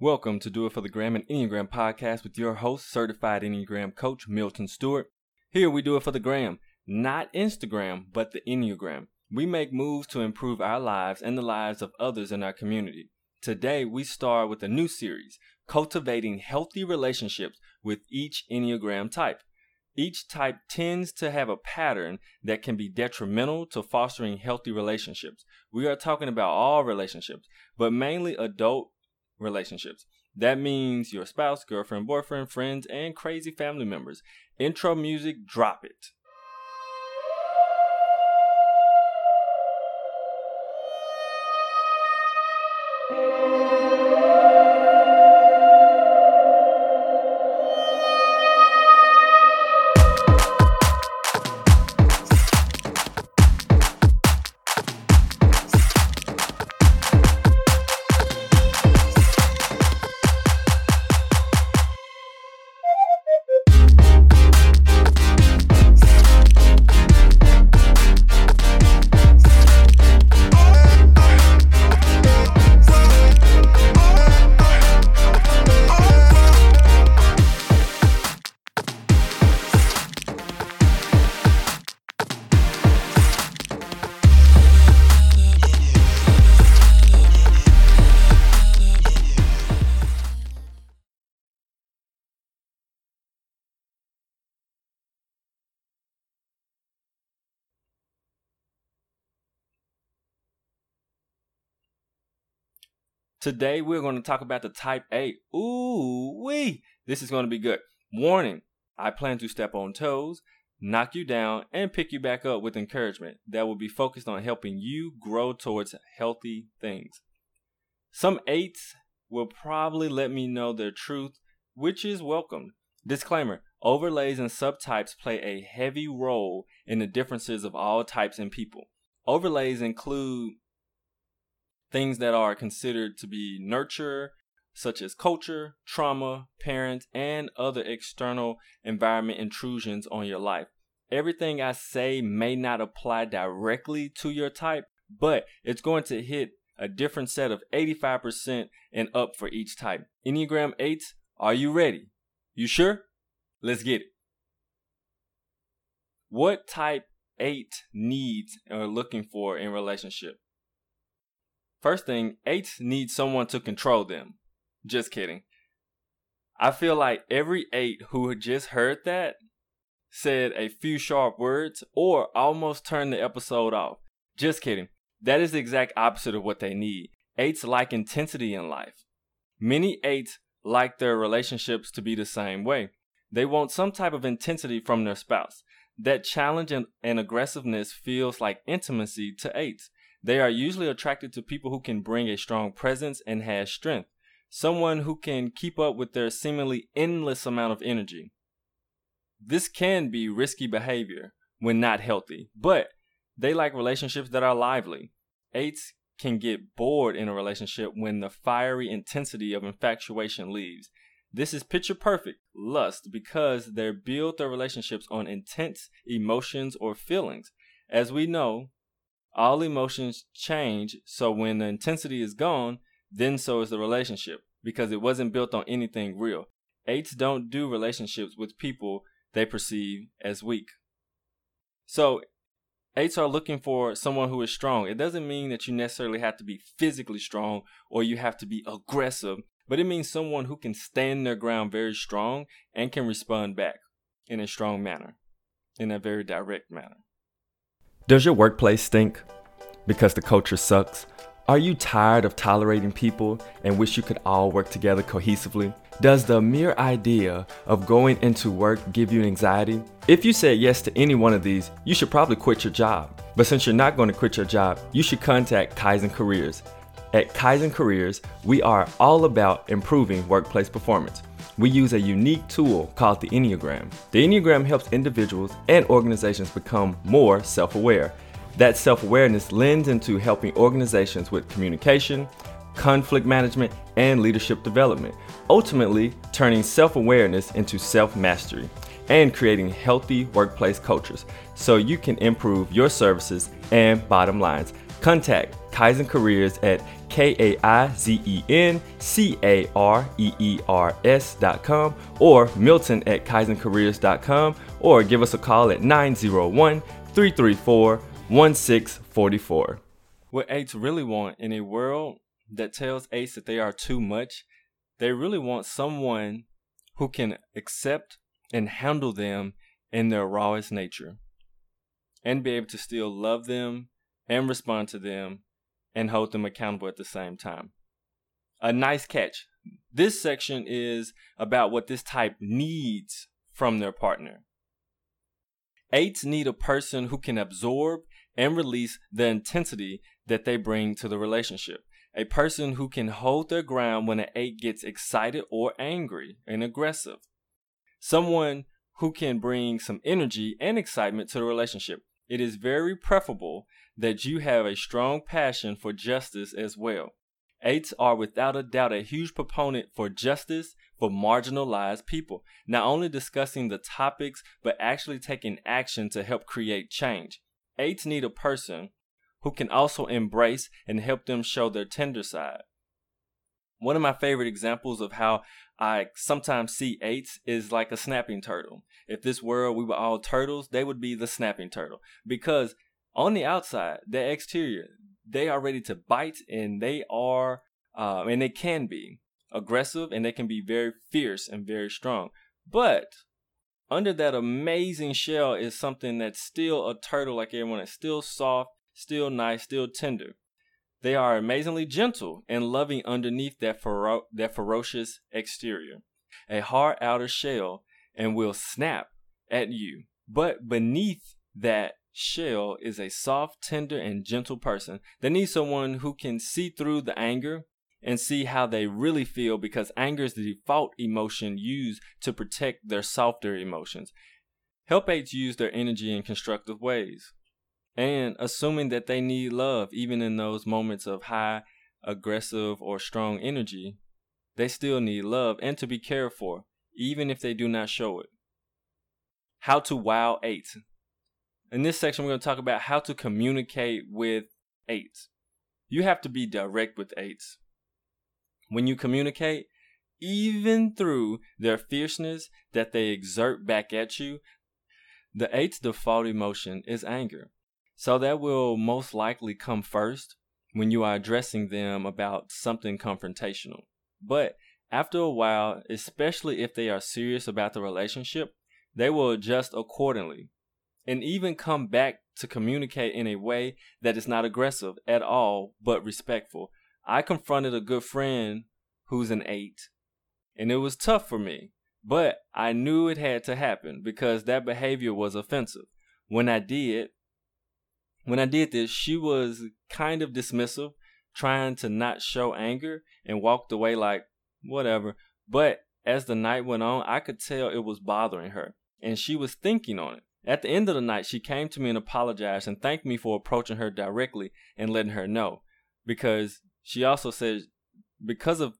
Welcome to Do It for the Gram and Enneagram podcast with your host, certified Enneagram coach Milton Stewart. Here we do it for the gram, not Instagram, but the Enneagram. We make moves to improve our lives and the lives of others in our community. Today, we start with a new series, Cultivating Healthy Relationships with Each Enneagram Type. Each type tends to have a pattern that can be detrimental to fostering healthy relationships. We are talking about all relationships, but mainly adult relationships. That means your spouse, girlfriend, boyfriend, friends, and crazy family members. Intro music, drop it. Today we're going to talk about the type 8. Ooh, wee. This is going to be good. Warning, I plan to step on toes, knock you down, and pick you back up with encouragement that will be focused on helping you grow towards healthy things. Some 8s will probably let me know their truth, which is welcome. Disclaimer overlays and subtypes play a heavy role in the differences of all types and people. Overlays include things that are considered to be nurture, such as culture, trauma, parents, and other external environment intrusions on your life. Everything I say may not apply directly to your type, but it's going to hit a different set of 85% and up for each type. Enneagram 8, are you ready? You sure? Let's get it. What type 8 needs are looking for in relationship? First thing, eights need someone to control them. Just kidding. I feel like every eight who had just heard that said a few sharp words or almost turned the episode off. Just kidding. That is the exact opposite of what they need. Eights like intensity in life. Many eights like their relationships to be the same way. They want some type of intensity from their spouse. That challenge and, and aggressiveness feels like intimacy to eights. They are usually attracted to people who can bring a strong presence and has strength, someone who can keep up with their seemingly endless amount of energy. This can be risky behavior when not healthy, but they like relationships that are lively. Eights can get bored in a relationship when the fiery intensity of infatuation leaves. This is picture perfect lust because they build their relationships on intense emotions or feelings. As we know, all emotions change. So when the intensity is gone, then so is the relationship because it wasn't built on anything real. Eights don't do relationships with people they perceive as weak. So eights are looking for someone who is strong. It doesn't mean that you necessarily have to be physically strong or you have to be aggressive, but it means someone who can stand their ground very strong and can respond back in a strong manner, in a very direct manner. Does your workplace stink? Because the culture sucks? Are you tired of tolerating people and wish you could all work together cohesively? Does the mere idea of going into work give you anxiety? If you said yes to any one of these, you should probably quit your job. But since you're not going to quit your job, you should contact Kaizen Careers. At Kaizen Careers, we are all about improving workplace performance we use a unique tool called the Enneagram. The Enneagram helps individuals and organizations become more self aware. That self awareness lends into helping organizations with communication, conflict management, and leadership development, ultimately turning self awareness into self mastery and creating healthy workplace cultures so you can improve your services and bottom lines. Contact Kaizen Careers at K A I Z E N C A R E E R S.com or Milton at KaizenCareers.com or give us a call at 901 334 1644. What eights really want in a world that tells eights that they are too much, they really want someone who can accept and handle them in their rawest nature and be able to still love them and respond to them and hold them accountable at the same time. A nice catch. This section is about what this type needs from their partner. Eights need a person who can absorb and release the intensity that they bring to the relationship. A person who can hold their ground when an eight gets excited or angry and aggressive. Someone who can bring some energy and excitement to the relationship. It is very preferable that you have a strong passion for justice as well. Eights are without a doubt a huge proponent for justice for marginalized people, not only discussing the topics, but actually taking action to help create change. Eights need a person who can also embrace and help them show their tender side. One of my favorite examples of how I sometimes see eights is like a snapping turtle. If this world we were all turtles, they would be the snapping turtle. Because on the outside, the exterior, they are ready to bite and they are, uh, and they can be aggressive and they can be very fierce and very strong. But under that amazing shell is something that's still a turtle like everyone. It's still soft, still nice, still tender. They are amazingly gentle and loving underneath that, fero- that ferocious exterior. A hard outer shell and will snap at you. But beneath that shell is a soft, tender, and gentle person. They need someone who can see through the anger and see how they really feel because anger is the default emotion used to protect their softer emotions. Help eights use their energy in constructive ways and assuming that they need love even in those moments of high aggressive or strong energy they still need love and to be cared for even if they do not show it how to wow eights in this section we're going to talk about how to communicate with eights. You have to be direct with eights. When you communicate even through their fierceness that they exert back at you the eight's default emotion is anger. So that will most likely come first when you are addressing them about something confrontational. But after a while, especially if they are serious about the relationship, they will adjust accordingly and even come back to communicate in a way that is not aggressive at all but respectful. I confronted a good friend who's an eight, and it was tough for me, but I knew it had to happen because that behavior was offensive. When I did, when I did this, she was kind of dismissive, trying to not show anger and walked away like, whatever. But as the night went on, I could tell it was bothering her, and she was thinking on it. At the end of the night, she came to me and apologized and thanked me for approaching her directly and letting her know. Because she also said, because of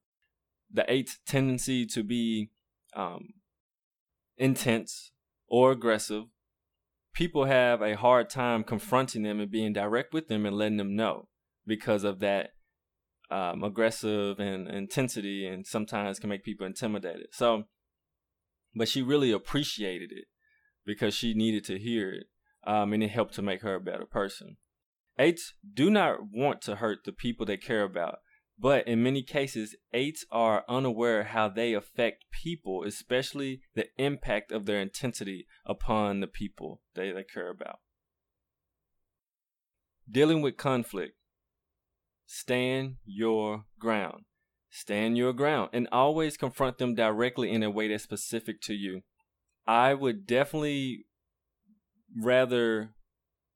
the eight's tendency to be um, intense or aggressive, people have a hard time confronting them and being direct with them and letting them know because of that um, aggressive and intensity and sometimes can make people intimidated. So, but she really appreciated it because she needed to hear it um, and it helped to make her a better person. Eights do not want to hurt the people they care about. But in many cases, eights are unaware how they affect people, especially the impact of their intensity upon the people they, they care about. Dealing with conflict. Stand your ground. Stand your ground and always confront them directly in a way that's specific to you. I would definitely rather,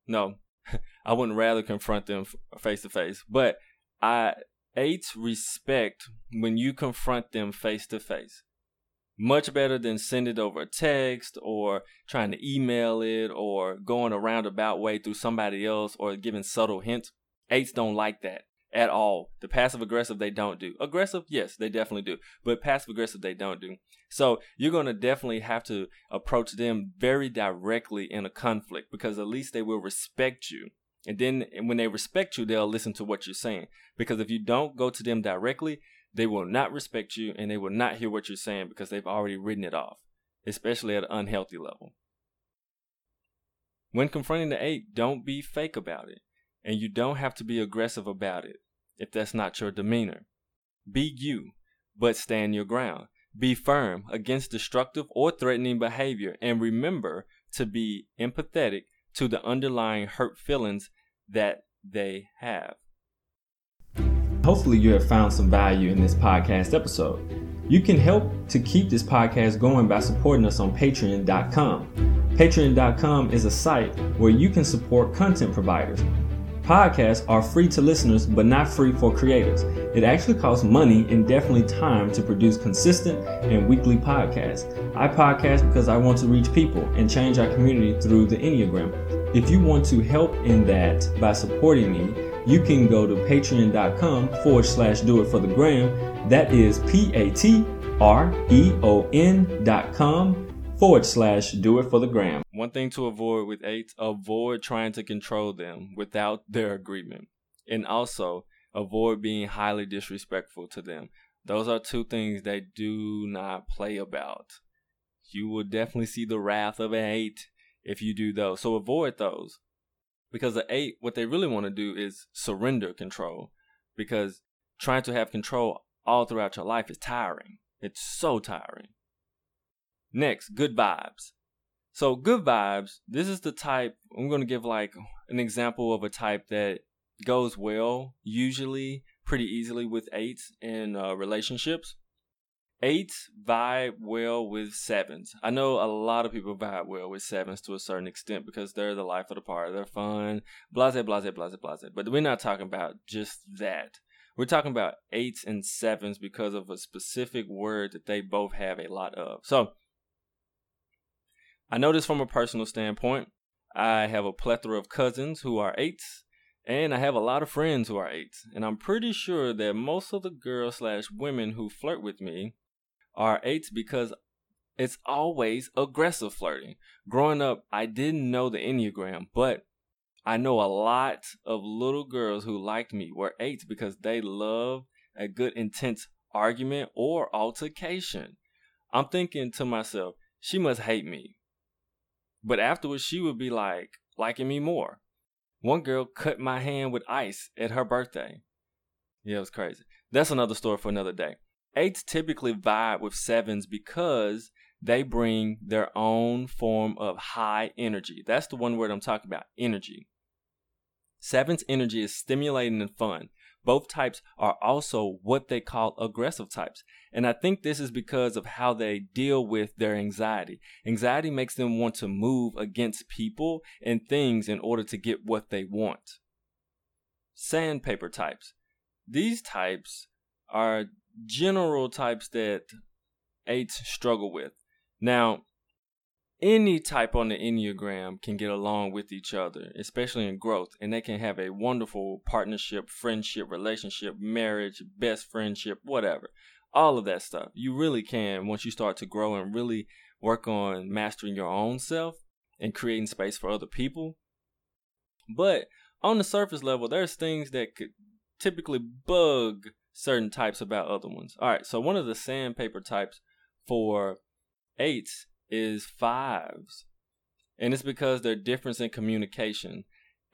no, I wouldn't rather confront them face to face, but I Eights respect when you confront them face to face. Much better than send it over text or trying to email it or going a roundabout way through somebody else or giving subtle hints. Eights don't like that at all. The passive aggressive they don't do. Aggressive, yes, they definitely do. But passive aggressive they don't do. So you're gonna definitely have to approach them very directly in a conflict because at least they will respect you And then when they respect you, they'll listen to what you're saying. Because if you don't go to them directly, they will not respect you and they will not hear what you're saying because they've already written it off, especially at an unhealthy level. When confronting the eight, don't be fake about it. And you don't have to be aggressive about it if that's not your demeanor. Be you, but stand your ground. Be firm against destructive or threatening behavior and remember to be empathetic to the underlying hurt feelings that they have. Hopefully, you have found some value in this podcast episode. You can help to keep this podcast going by supporting us on patreon.com. Patreon.com is a site where you can support content providers. Podcasts are free to listeners, but not free for creators. It actually costs money and definitely time to produce consistent and weekly podcasts. I podcast because I want to reach people and change our community through the Enneagram. If you want to help in that by supporting me, you can go to patreon.com forward slash do it for the gram. That is P A T R E O N dot com forward slash do it for the gram. One thing to avoid with eights, avoid trying to control them without their agreement. And also avoid being highly disrespectful to them. Those are two things they do not play about. You will definitely see the wrath of an eight if you do those. So avoid those. Because the eight, what they really want to do is surrender control. Because trying to have control all throughout your life is tiring. It's so tiring. Next, good vibes. So, good vibes, this is the type, I'm going to give like an example of a type that goes well, usually pretty easily with eights in uh, relationships. Eights vibe well with sevens. I know a lot of people vibe well with sevens to a certain extent because they're the life of the party. They're fun, blase, blase, blase, blase. But we're not talking about just that. We're talking about eights and sevens because of a specific word that they both have a lot of. So, I know this from a personal standpoint. I have a plethora of cousins who are eights, and I have a lot of friends who are eights. And I'm pretty sure that most of the girls slash women who flirt with me are eights because it's always aggressive flirting. Growing up, I didn't know the Enneagram, but I know a lot of little girls who liked me were eights because they love a good intense argument or altercation. I'm thinking to myself, she must hate me. But afterwards, she would be like, liking me more. One girl cut my hand with ice at her birthday. Yeah, it was crazy. That's another story for another day. Eights typically vibe with sevens because they bring their own form of high energy. That's the one word I'm talking about energy. Sevens energy is stimulating and fun. Both types are also what they call aggressive types. And I think this is because of how they deal with their anxiety. Anxiety makes them want to move against people and things in order to get what they want. Sandpaper types. These types are general types that eights struggle with. Now, any type on the Enneagram can get along with each other, especially in growth, and they can have a wonderful partnership, friendship, relationship, marriage, best friendship, whatever. All of that stuff. You really can once you start to grow and really work on mastering your own self and creating space for other people. But on the surface level, there's things that could typically bug certain types about other ones. All right, so one of the sandpaper types for eights is fives. And it's because their difference in communication.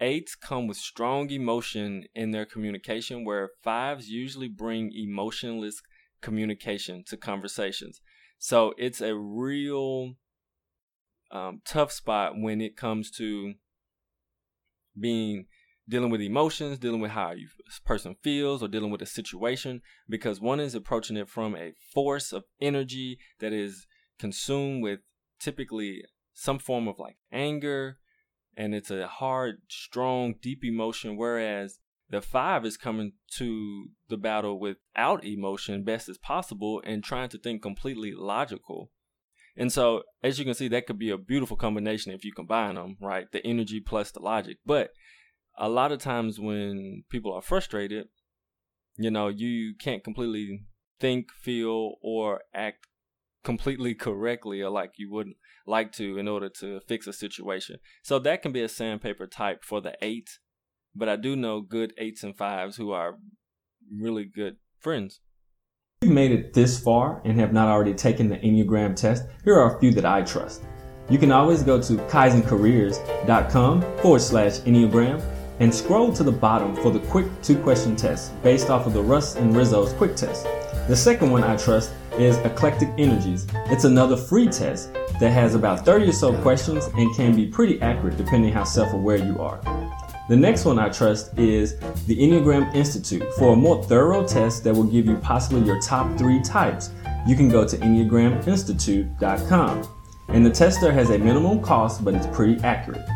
Eights come with strong emotion in their communication, where fives usually bring emotionless communication to conversations. So it's a real um, tough spot when it comes to being dealing with emotions, dealing with how a person feels, or dealing with a situation, because one is approaching it from a force of energy that is consumed with typically some form of like anger, and it's a hard, strong, deep emotion, whereas the five is coming to the battle without emotion best as possible and trying to think completely logical. And so, as you can see, that could be a beautiful combination if you combine them, right? The energy plus the logic. But a lot of times when people are frustrated, you know, you can't completely think, feel, or act completely correctly or like you wouldn't like to in order to fix a situation. So that can be a sandpaper type for the eight but I do know good eights and fives who are really good friends. If you've made it this far and have not already taken the Enneagram test, here are a few that I trust. You can always go to kaizencareers.com forward slash Enneagram and scroll to the bottom for the quick two question test based off of the Russ and Riso's quick test. The second one I trust is Eclectic Energies. It's another free test that has about 30 or so questions and can be pretty accurate depending how self aware you are. The next one I trust is the Enneagram Institute. For a more thorough test that will give you possibly your top three types, you can go to EnneagramInstitute.com. And the tester has a minimum cost, but it's pretty accurate.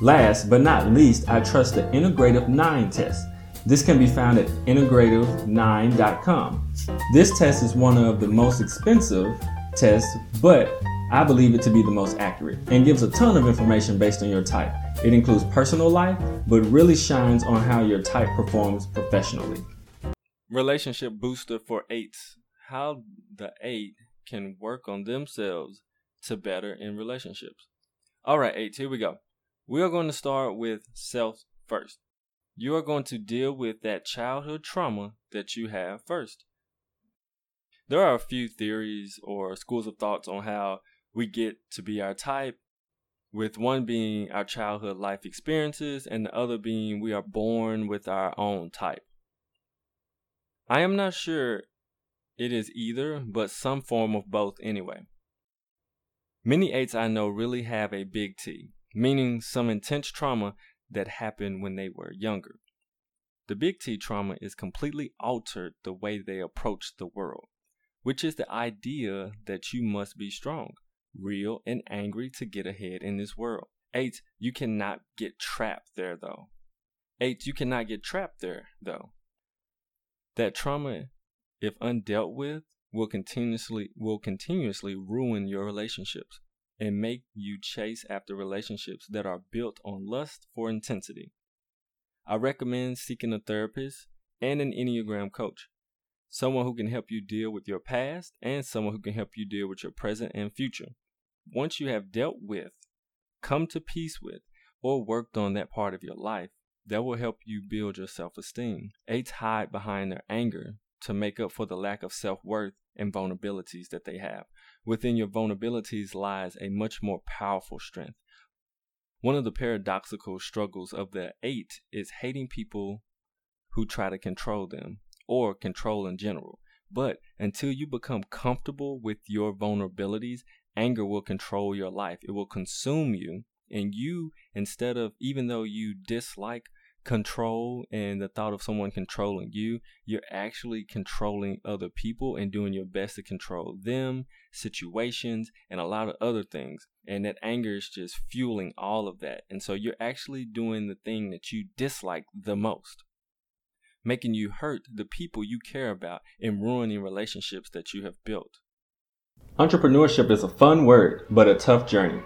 Last but not least, I trust the Integrative 9 test. This can be found at integrative9.com. This test is one of the most expensive tests, but I believe it to be the most accurate and gives a ton of information based on your type. It includes personal life, but really shines on how your type performs professionally. Relationship booster for eights. How the eight can work on themselves to better in relationships. All right, eights, here we go. We are going to start with self first. You are going to deal with that childhood trauma that you have first. There are a few theories or schools of thoughts on how we get to be our type, with one being our childhood life experiences and the other being we are born with our own type. I am not sure it is either, but some form of both anyway. Many eights I know really have a big T, meaning some intense trauma that happened when they were younger. The big T trauma is completely altered the way they approach the world, which is the idea that you must be strong, real, and angry to get ahead in this world. Eight, you cannot get trapped there though. Eight, you cannot get trapped there though. That trauma, if undealt with, will continuously will continuously ruin your relationships and make you chase after relationships that are built on lust for intensity. I recommend seeking a therapist and an Enneagram coach, someone who can help you deal with your past and someone who can help you deal with your present and future. Once you have dealt with, come to peace with, or worked on that part of your life, that will help you build your self esteem. Eights hide behind their anger to make up for the lack of self worth and vulnerabilities that they have. Within your vulnerabilities lies a much more powerful strength. One of the paradoxical struggles of the eight is hating people who try to control them or control in general. But until you become comfortable with your vulnerabilities, anger will control your life. It will consume you. And you, instead of, even though you dislike control and the thought of someone controlling you, you're actually controlling other people and doing your best to control them, situations, and a lot of other things. And that anger is just fueling all of that. And so you're actually doing the thing that you dislike the most, making you hurt the people you care about and ruining relationships that you have built. Entrepreneurship is a fun word, but a tough journey.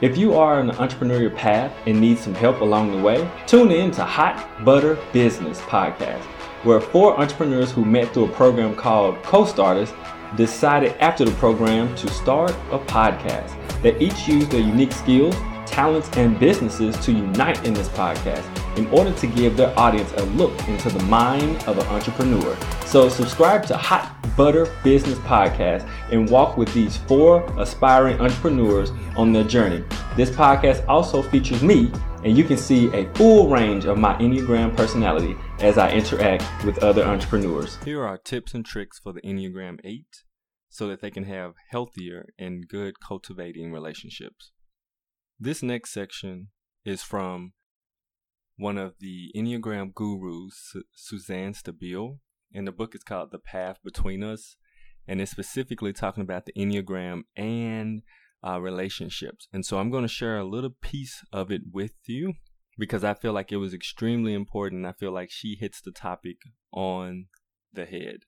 If you are on an entrepreneurial path and need some help along the way, tune in to Hot Butter Business Podcast, where four entrepreneurs who met through a program called Co-Starters decided after the program to start a podcast. They each use their unique skills, talents, and businesses to unite in this podcast in order to give their audience a look into the mind of an entrepreneur. So subscribe to Hot Butter Business Podcast and walk with these four aspiring entrepreneurs on their journey. This podcast also features me, and you can see a full range of my Enneagram personality as I interact with other entrepreneurs. Here are tips and tricks for the Enneagram 8 so that they can have healthier and good cultivating relationships. This next section is from one of the Enneagram gurus, Suzanne Stabile, and the book is called The Path Between Us, and it's specifically talking about the Enneagram and uh, relationships. And so I'm going to share a little piece of it with you because I feel like it was extremely important. I feel like she hits the topic on the head.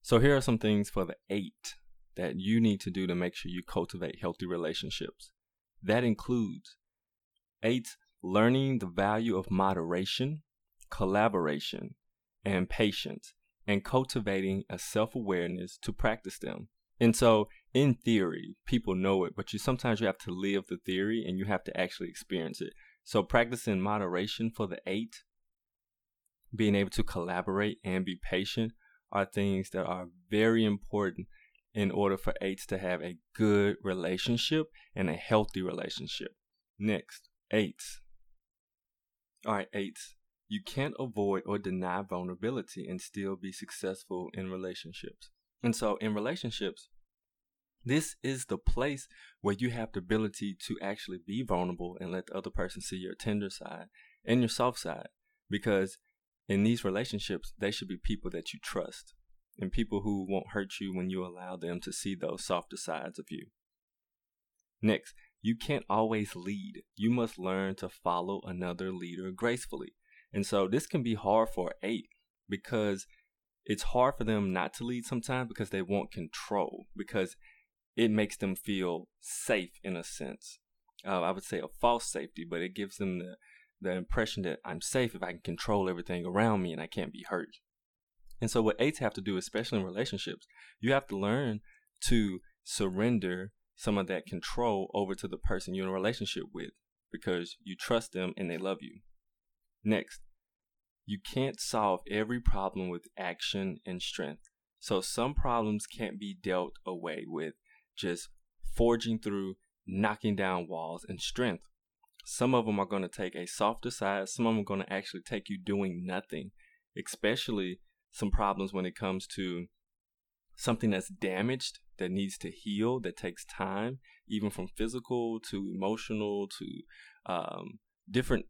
So here are some things for the eight that you need to do to make sure you cultivate healthy relationships. That includes eight, learning the value of moderation, collaboration, and patience, and cultivating a self awareness to practice them. And so, in theory, people know it, but you sometimes you have to live the theory and you have to actually experience it. So practicing moderation for the eight, being able to collaborate and be patient are things that are very important in order for eights to have a good relationship and a healthy relationship. Next, eights. All right, eights. You can't avoid or deny vulnerability and still be successful in relationships. And so, in relationships, this is the place where you have the ability to actually be vulnerable and let the other person see your tender side and your soft side. Because in these relationships, they should be people that you trust and people who won't hurt you when you allow them to see those softer sides of you. Next, you can't always lead. You must learn to follow another leader gracefully. And so this can be hard for eight because it's hard for them not to lead sometimes because they want control because it makes them feel safe in a sense. Uh, I would say a false safety, but it gives them the, the impression that I'm safe if I can control everything around me and I can't be hurt. And so, what eights have to do, especially in relationships, you have to learn to surrender some of that control over to the person you're in a relationship with because you trust them and they love you. Next, you can't solve every problem with action and strength. So, some problems can't be dealt away with just forging through, knocking down walls and strength. Some of them are going to take a softer side, some of them are going to actually take you doing nothing, especially some problems when it comes to something that's damaged that needs to heal that takes time even from physical to emotional to um, different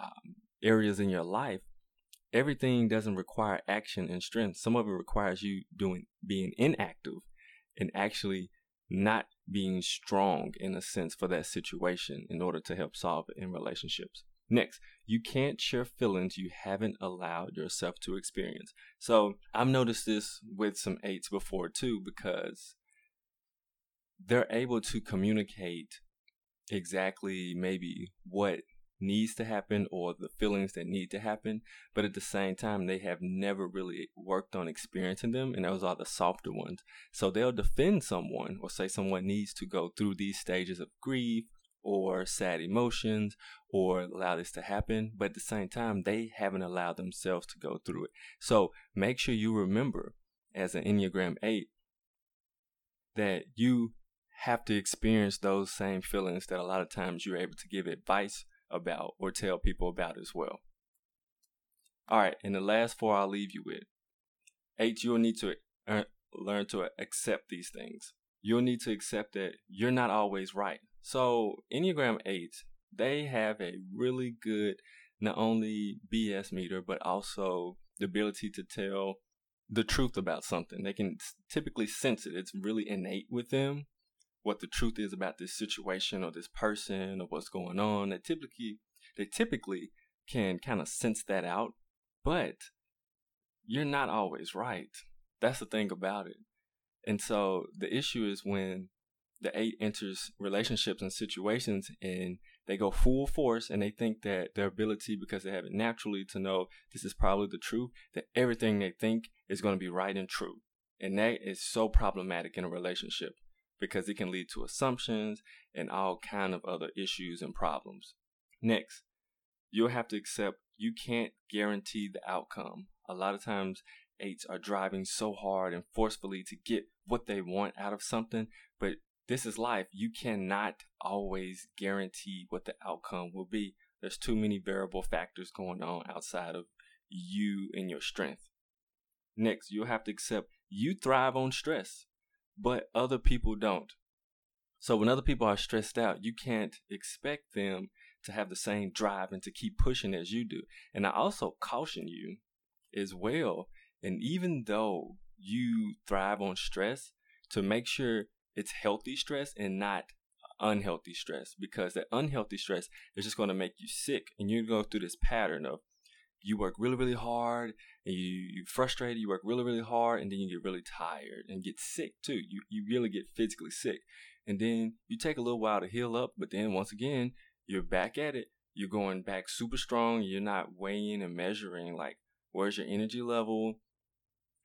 um, areas in your life. Everything doesn't require action and strength. Some of it requires you doing being inactive and actually not being strong in a sense for that situation in order to help solve it in relationships Next, you can't share feelings you haven't allowed yourself to experience. So I've noticed this with some eights before too, because they're able to communicate exactly maybe what needs to happen or the feelings that need to happen, but at the same time, they have never really worked on experiencing them, and those are the softer ones. So they'll defend someone or say someone needs to go through these stages of grief or sad emotions or allow this to happen, but at the same time, they haven't allowed themselves to go through it. So make sure you remember as an Enneagram 8 that you have to experience those same feelings that a lot of times you're able to give advice about or tell people about as well. All right, and the last four I'll leave you with. Eight, you'll need to learn to accept these things. You'll need to accept that you're not always right. So, Enneagram 8, they have a really good, not only BS meter, but also the ability to tell the truth about something. They can typically sense it. It's really innate with them what the truth is about this situation or this person or what's going on. They typically they typically can kind of sense that out, but you're not always right. That's the thing about it. And so the issue is when the eight enters relationships and situations and they go full force and they think that their ability because they have it naturally to know this is probably the truth that everything they think is going to be right and true. And that is so problematic in a relationship because it can lead to assumptions and all kind of other issues and problems. Next you'll have to accept you can't guarantee the outcome. A lot of times eights are driving so hard and forcefully to get what they want out of something but this is life. You cannot always guarantee what the outcome will be. There's too many variable factors going on outside of you and your strength. Next, you'll have to accept you thrive on stress, but other people don't. So when other people are stressed out, you can't expect them to have the same drive and to keep pushing as you do. And I also caution you as well. And even though you thrive on stress, to make sure it's healthy stress and not unhealthy stress because that unhealthy stress is just going to make you sick and you go through this pattern of you work really really hard and you you frustrated you work really really hard and then you get really tired and get sick too. You you really get physically sick. And then you take a little while to heal up but then once again you're back at it. You're going back super strong. You're not weighing and measuring like where's your energy level?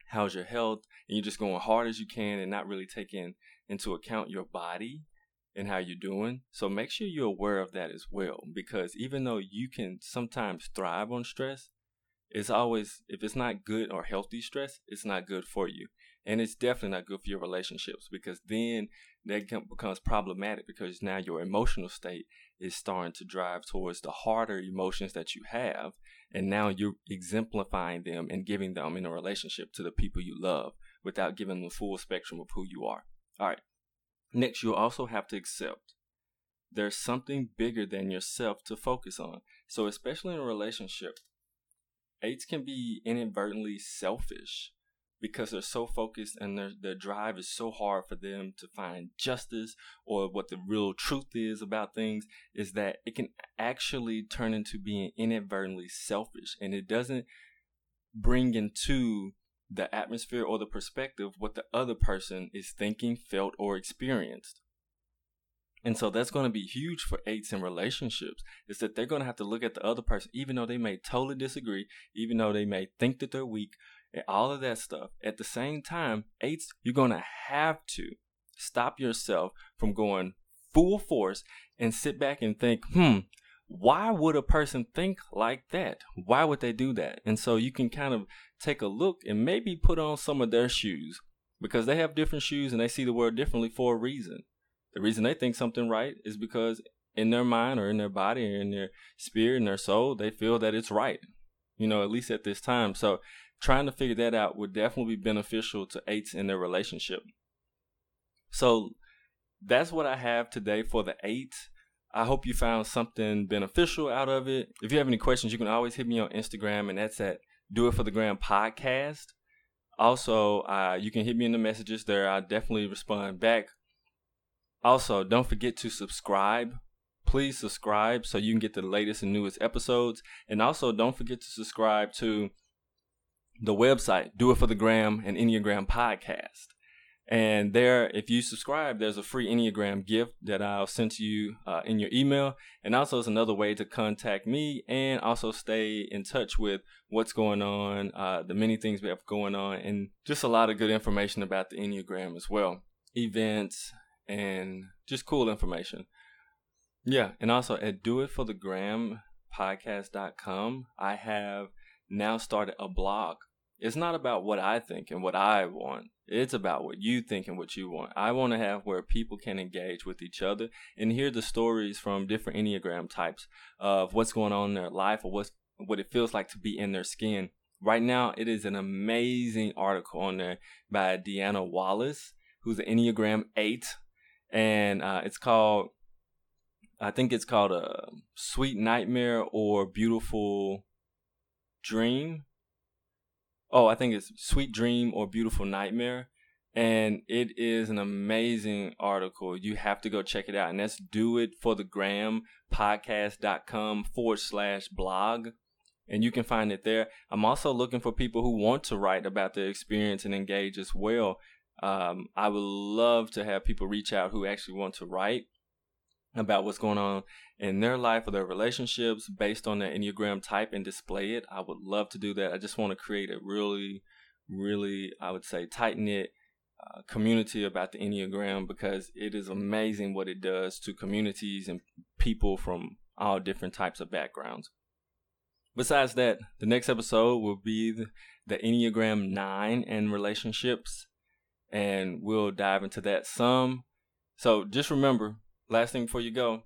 How's your health? And you're just going hard as you can and not really taking into account your body and how you're doing. So make sure you're aware of that as well. Because even though you can sometimes thrive on stress, it's always, if it's not good or healthy stress, it's not good for you. And it's definitely not good for your relationships because then that becomes problematic because now your emotional state is starting to drive towards the harder emotions that you have. And now you're exemplifying them and giving them in a relationship to the people you love without giving them the full spectrum of who you are. All right. Next, you also have to accept there's something bigger than yourself to focus on. So, especially in a relationship, eights can be inadvertently selfish because they're so focused and their, their drive is so hard for them to find justice or what the real truth is about things is that it can actually turn into being inadvertently selfish and it doesn't bring into the atmosphere or the perspective what the other person is thinking, felt, or experienced. And so that's going to be huge for eights in relationships is that they're going to have to look at the other person, even though they may totally disagree, even though they may think that they're weak, and all of that stuff. At the same time, eights, you're going to have to stop yourself from going full force and sit back and think, hmm, why would a person think like that? Why would they do that? And so you can kind of take a look and maybe put on some of their shoes because they have different shoes and they see the world differently for a reason. The reason they think something right is because in their mind or in their body or in their spirit and their soul, they feel that it's right. You know, at least at this time. So trying to figure that out would definitely be beneficial to eights in their relationship. So that's what I have today for the eight. I hope you found something beneficial out of it. If you have any questions, you can always hit me on Instagram, and that's at Do It for the Gram Podcast. Also, uh, you can hit me in the messages there. I'll definitely respond back. Also, don't forget to subscribe. Please subscribe so you can get the latest and newest episodes. And also, don't forget to subscribe to the website, Do It for the Gram and Enneagram Podcast. And there, if you subscribe, there's a free Enneagram gift that I'll send to you uh, in your email. And also, it's another way to contact me and also stay in touch with what's going on, uh, the many things we have going on, and just a lot of good information about the Enneagram as well. Events, and just cool information. Yeah, and also at doitforthegrampodcast.com, I have now started a blog. It's not about what I think and what I want. It's about what you think and what you want. I want to have where people can engage with each other and hear the stories from different Enneagram types of what's going on in their life or what's what it feels like to be in their skin. Right now, it is an amazing article on there by Deanna Wallace, who's an Enneagram 8 and uh, it's called I think it's called a Sweet Nightmare or Beautiful Dream. Oh, I think it's Sweet Dream or Beautiful Nightmare. And it is an amazing article. You have to go check it out. And that's do it for the gram podcast.com forward slash blog. And you can find it there. I'm also looking for people who want to write about their experience and engage as well. Um, I would love to have people reach out who actually want to write about what's going on in their life or their relationships based on their Enneagram type and display it. I would love to do that. I just want to create a really, really, I would say, tight knit uh, community about the Enneagram because it is amazing what it does to communities and people from all different types of backgrounds. Besides that, the next episode will be the, the Enneagram 9 and relationships and we'll dive into that some. So just remember, last thing before you go,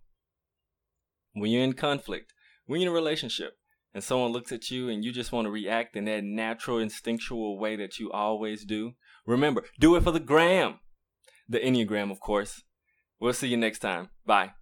when you're in conflict, when you're in a relationship, and someone looks at you and you just want to react in that natural, instinctual way that you always do, remember, do it for the gram. The Enneagram, of course. We'll see you next time. Bye.